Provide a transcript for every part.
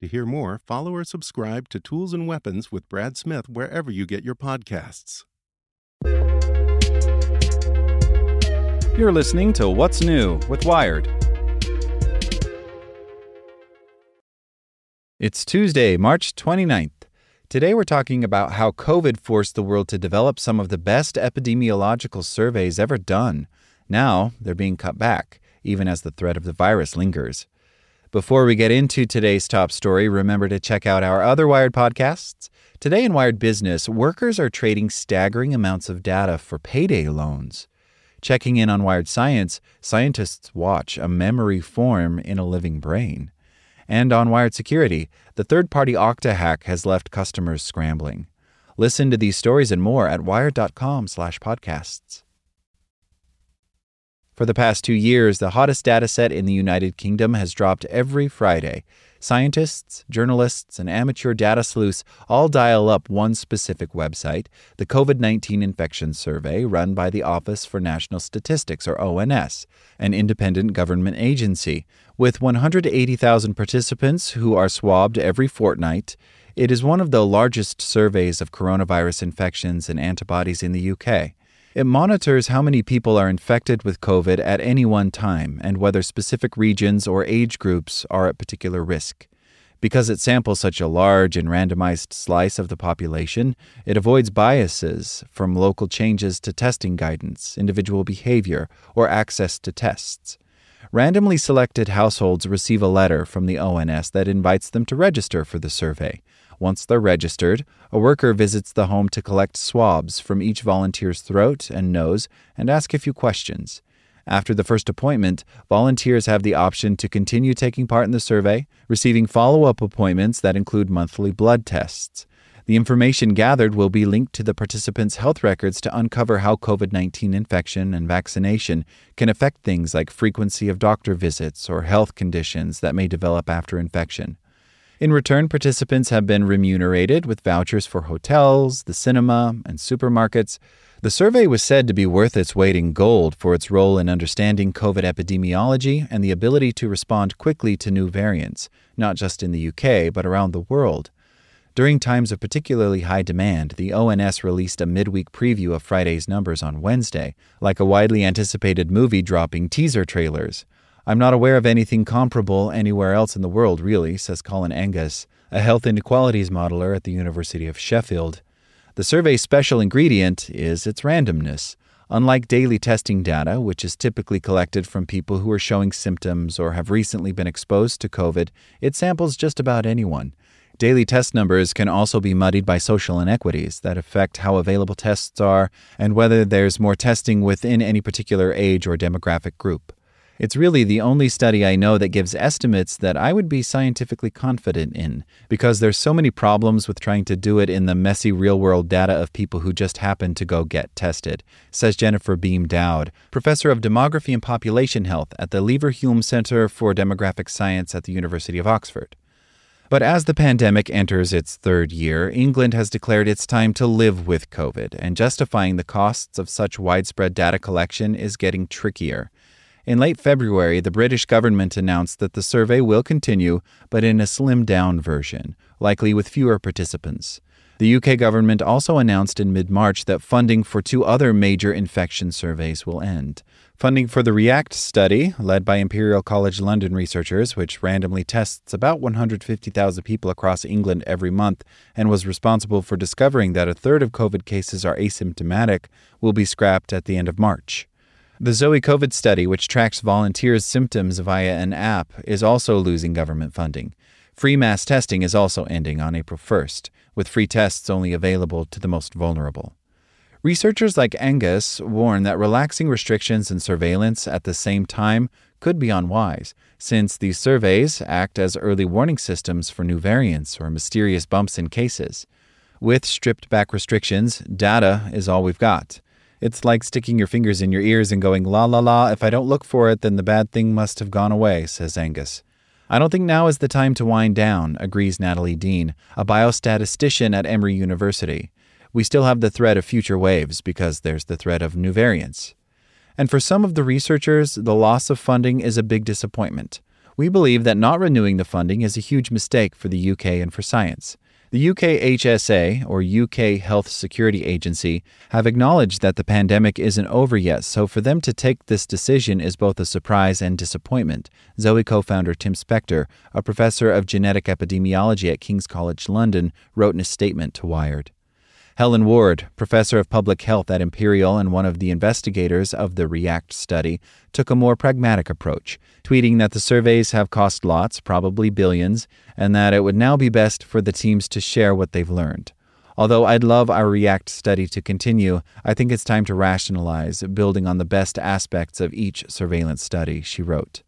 To hear more, follow or subscribe to Tools and Weapons with Brad Smith wherever you get your podcasts. You're listening to What's New with Wired. It's Tuesday, March 29th. Today we're talking about how COVID forced the world to develop some of the best epidemiological surveys ever done. Now they're being cut back, even as the threat of the virus lingers. Before we get into today's top story, remember to check out our other Wired podcasts. Today in Wired Business, workers are trading staggering amounts of data for payday loans. Checking in on Wired Science, scientists watch a memory form in a living brain. And on Wired Security, the third party Okta hack has left customers scrambling. Listen to these stories and more at wired.com/podcasts. For the past two years, the hottest data set in the United Kingdom has dropped every Friday. Scientists, journalists, and amateur data sleuths all dial up one specific website, the COVID 19 Infection Survey, run by the Office for National Statistics, or ONS, an independent government agency. With 180,000 participants who are swabbed every fortnight, it is one of the largest surveys of coronavirus infections and antibodies in the UK. It monitors how many people are infected with COVID at any one time and whether specific regions or age groups are at particular risk. Because it samples such a large and randomized slice of the population, it avoids biases from local changes to testing guidance, individual behavior, or access to tests. Randomly selected households receive a letter from the ONS that invites them to register for the survey. Once they're registered, a worker visits the home to collect swabs from each volunteer's throat and nose and ask a few questions. After the first appointment, volunteers have the option to continue taking part in the survey, receiving follow up appointments that include monthly blood tests. The information gathered will be linked to the participants' health records to uncover how COVID 19 infection and vaccination can affect things like frequency of doctor visits or health conditions that may develop after infection. In return, participants have been remunerated with vouchers for hotels, the cinema, and supermarkets. The survey was said to be worth its weight in gold for its role in understanding COVID epidemiology and the ability to respond quickly to new variants, not just in the UK, but around the world. During times of particularly high demand, the ONS released a midweek preview of Friday's numbers on Wednesday, like a widely anticipated movie dropping teaser trailers. I'm not aware of anything comparable anywhere else in the world, really, says Colin Angus, a health inequalities modeler at the University of Sheffield. The survey's special ingredient is its randomness. Unlike daily testing data, which is typically collected from people who are showing symptoms or have recently been exposed to COVID, it samples just about anyone. Daily test numbers can also be muddied by social inequities that affect how available tests are and whether there's more testing within any particular age or demographic group. It's really the only study I know that gives estimates that I would be scientifically confident in, because there's so many problems with trying to do it in the messy real world data of people who just happen to go get tested, says Jennifer Beam Dowd, professor of demography and population health at the Leverhulme Center for Demographic Science at the University of Oxford. But as the pandemic enters its third year, England has declared it's time to live with COVID, and justifying the costs of such widespread data collection is getting trickier. In late February, the British government announced that the survey will continue, but in a slimmed down version, likely with fewer participants. The UK government also announced in mid March that funding for two other major infection surveys will end. Funding for the REACT study, led by Imperial College London researchers, which randomly tests about 150,000 people across England every month and was responsible for discovering that a third of COVID cases are asymptomatic, will be scrapped at the end of March. The Zoe COVID study, which tracks volunteers' symptoms via an app, is also losing government funding. Free mass testing is also ending on April 1st, with free tests only available to the most vulnerable. Researchers like Angus warn that relaxing restrictions and surveillance at the same time could be unwise, since these surveys act as early warning systems for new variants or mysterious bumps in cases. With stripped back restrictions, data is all we've got. It's like sticking your fingers in your ears and going, la la la, if I don't look for it, then the bad thing must have gone away, says Angus. I don't think now is the time to wind down, agrees Natalie Dean, a biostatistician at Emory University we still have the threat of future waves because there's the threat of new variants. And for some of the researchers, the loss of funding is a big disappointment. We believe that not renewing the funding is a huge mistake for the UK and for science. The UK HSA, or UK Health Security Agency, have acknowledged that the pandemic isn't over yet, so for them to take this decision is both a surprise and disappointment. Zoe co founder Tim Spector, a professor of genetic epidemiology at King's College London, wrote in a statement to Wired. Helen Ward, professor of public health at Imperial and one of the investigators of the REACT study, took a more pragmatic approach, tweeting that the surveys have cost lots, probably billions, and that it would now be best for the teams to share what they've learned. Although I'd love our REACT study to continue, I think it's time to rationalize, building on the best aspects of each surveillance study, she wrote.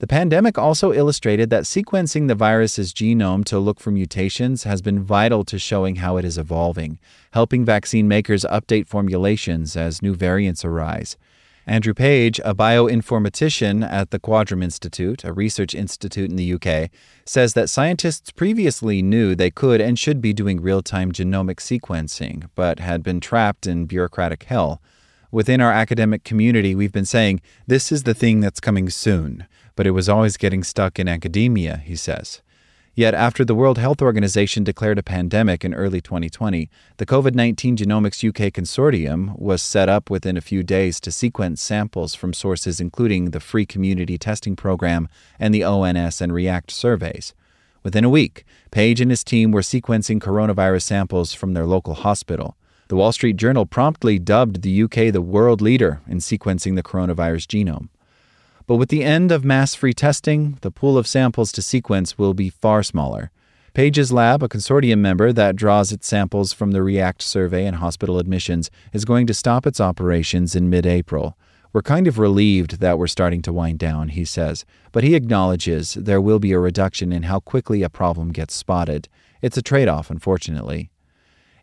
The pandemic also illustrated that sequencing the virus's genome to look for mutations has been vital to showing how it is evolving, helping vaccine makers update formulations as new variants arise. Andrew Page, a bioinformatician at the Quadram Institute, a research institute in the UK, says that scientists previously knew they could and should be doing real time genomic sequencing, but had been trapped in bureaucratic hell. Within our academic community, we've been saying, this is the thing that's coming soon but it was always getting stuck in academia, he says. Yet, after the World Health Organization declared a pandemic in early 2020, the COVID 19 Genomics UK Consortium was set up within a few days to sequence samples from sources including the Free Community Testing Program and the ONS and REACT surveys. Within a week, Page and his team were sequencing coronavirus samples from their local hospital. The Wall Street Journal promptly dubbed the UK the world leader in sequencing the coronavirus genome. But with the end of mass free testing, the pool of samples to sequence will be far smaller. Page's lab, a consortium member that draws its samples from the REACT survey and hospital admissions, is going to stop its operations in mid April. We're kind of relieved that we're starting to wind down, he says, but he acknowledges there will be a reduction in how quickly a problem gets spotted. It's a trade off, unfortunately.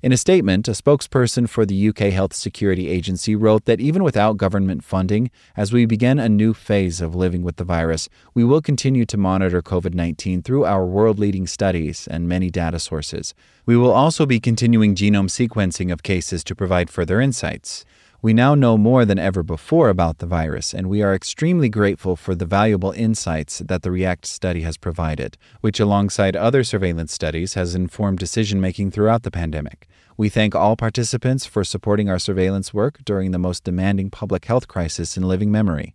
In a statement, a spokesperson for the UK Health Security Agency wrote that even without government funding, as we begin a new phase of living with the virus, we will continue to monitor COVID 19 through our world leading studies and many data sources. We will also be continuing genome sequencing of cases to provide further insights. We now know more than ever before about the virus, and we are extremely grateful for the valuable insights that the REACT study has provided, which, alongside other surveillance studies, has informed decision making throughout the pandemic. We thank all participants for supporting our surveillance work during the most demanding public health crisis in living memory.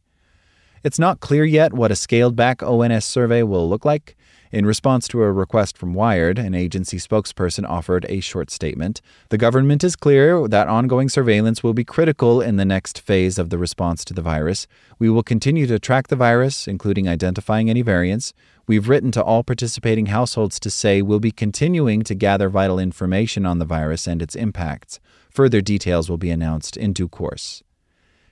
It's not clear yet what a scaled back ONS survey will look like. In response to a request from Wired, an agency spokesperson offered a short statement. The government is clear that ongoing surveillance will be critical in the next phase of the response to the virus. We will continue to track the virus, including identifying any variants. We've written to all participating households to say we'll be continuing to gather vital information on the virus and its impacts. Further details will be announced in due course.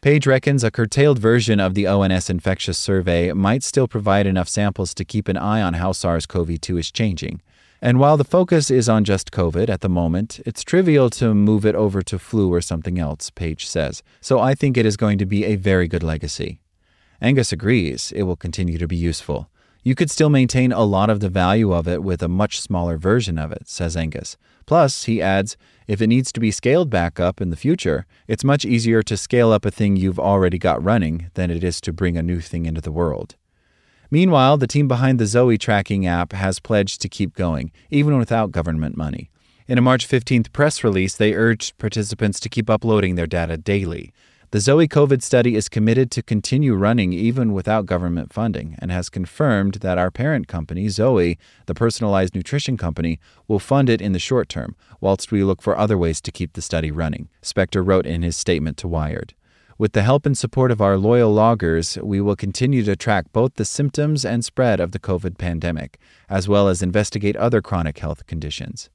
Page reckons a curtailed version of the ONS infectious survey might still provide enough samples to keep an eye on how SARS CoV 2 is changing. And while the focus is on just COVID at the moment, it's trivial to move it over to flu or something else, Page says. So I think it is going to be a very good legacy. Angus agrees it will continue to be useful. You could still maintain a lot of the value of it with a much smaller version of it, says Angus. Plus, he adds, if it needs to be scaled back up in the future, it's much easier to scale up a thing you've already got running than it is to bring a new thing into the world. Meanwhile, the team behind the Zoe tracking app has pledged to keep going, even without government money. In a March 15th press release, they urged participants to keep uploading their data daily. The Zoe COVID study is committed to continue running even without government funding and has confirmed that our parent company, Zoe, the personalized nutrition company, will fund it in the short term, whilst we look for other ways to keep the study running, Spector wrote in his statement to Wired. With the help and support of our loyal loggers, we will continue to track both the symptoms and spread of the COVID pandemic, as well as investigate other chronic health conditions.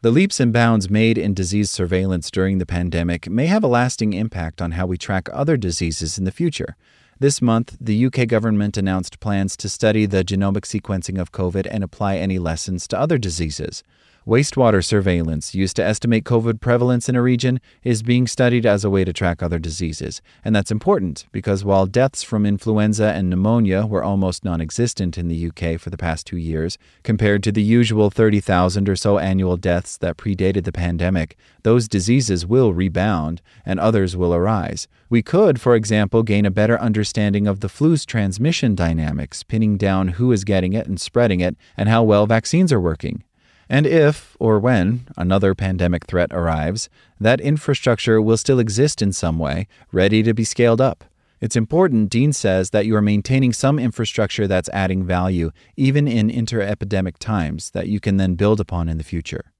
The leaps and bounds made in disease surveillance during the pandemic may have a lasting impact on how we track other diseases in the future. This month, the UK government announced plans to study the genomic sequencing of COVID and apply any lessons to other diseases. Wastewater surveillance, used to estimate COVID prevalence in a region, is being studied as a way to track other diseases. And that's important because while deaths from influenza and pneumonia were almost non existent in the UK for the past two years, compared to the usual 30,000 or so annual deaths that predated the pandemic, those diseases will rebound and others will arise. We could, for example, gain a better understanding of the flu's transmission dynamics, pinning down who is getting it and spreading it, and how well vaccines are working. And if, or when, another pandemic threat arrives, that infrastructure will still exist in some way, ready to be scaled up. It's important, Dean says, that you are maintaining some infrastructure that's adding value, even in inter-epidemic times, that you can then build upon in the future.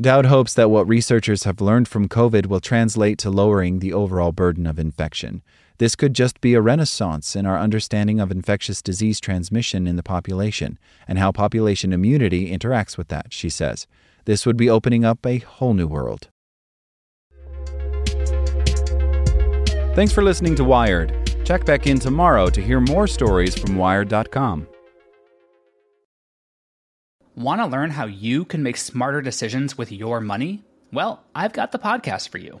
Dowd hopes that what researchers have learned from COVID will translate to lowering the overall burden of infection. This could just be a renaissance in our understanding of infectious disease transmission in the population and how population immunity interacts with that, she says. This would be opening up a whole new world. Thanks for listening to Wired. Check back in tomorrow to hear more stories from Wired.com. Want to learn how you can make smarter decisions with your money? Well, I've got the podcast for you.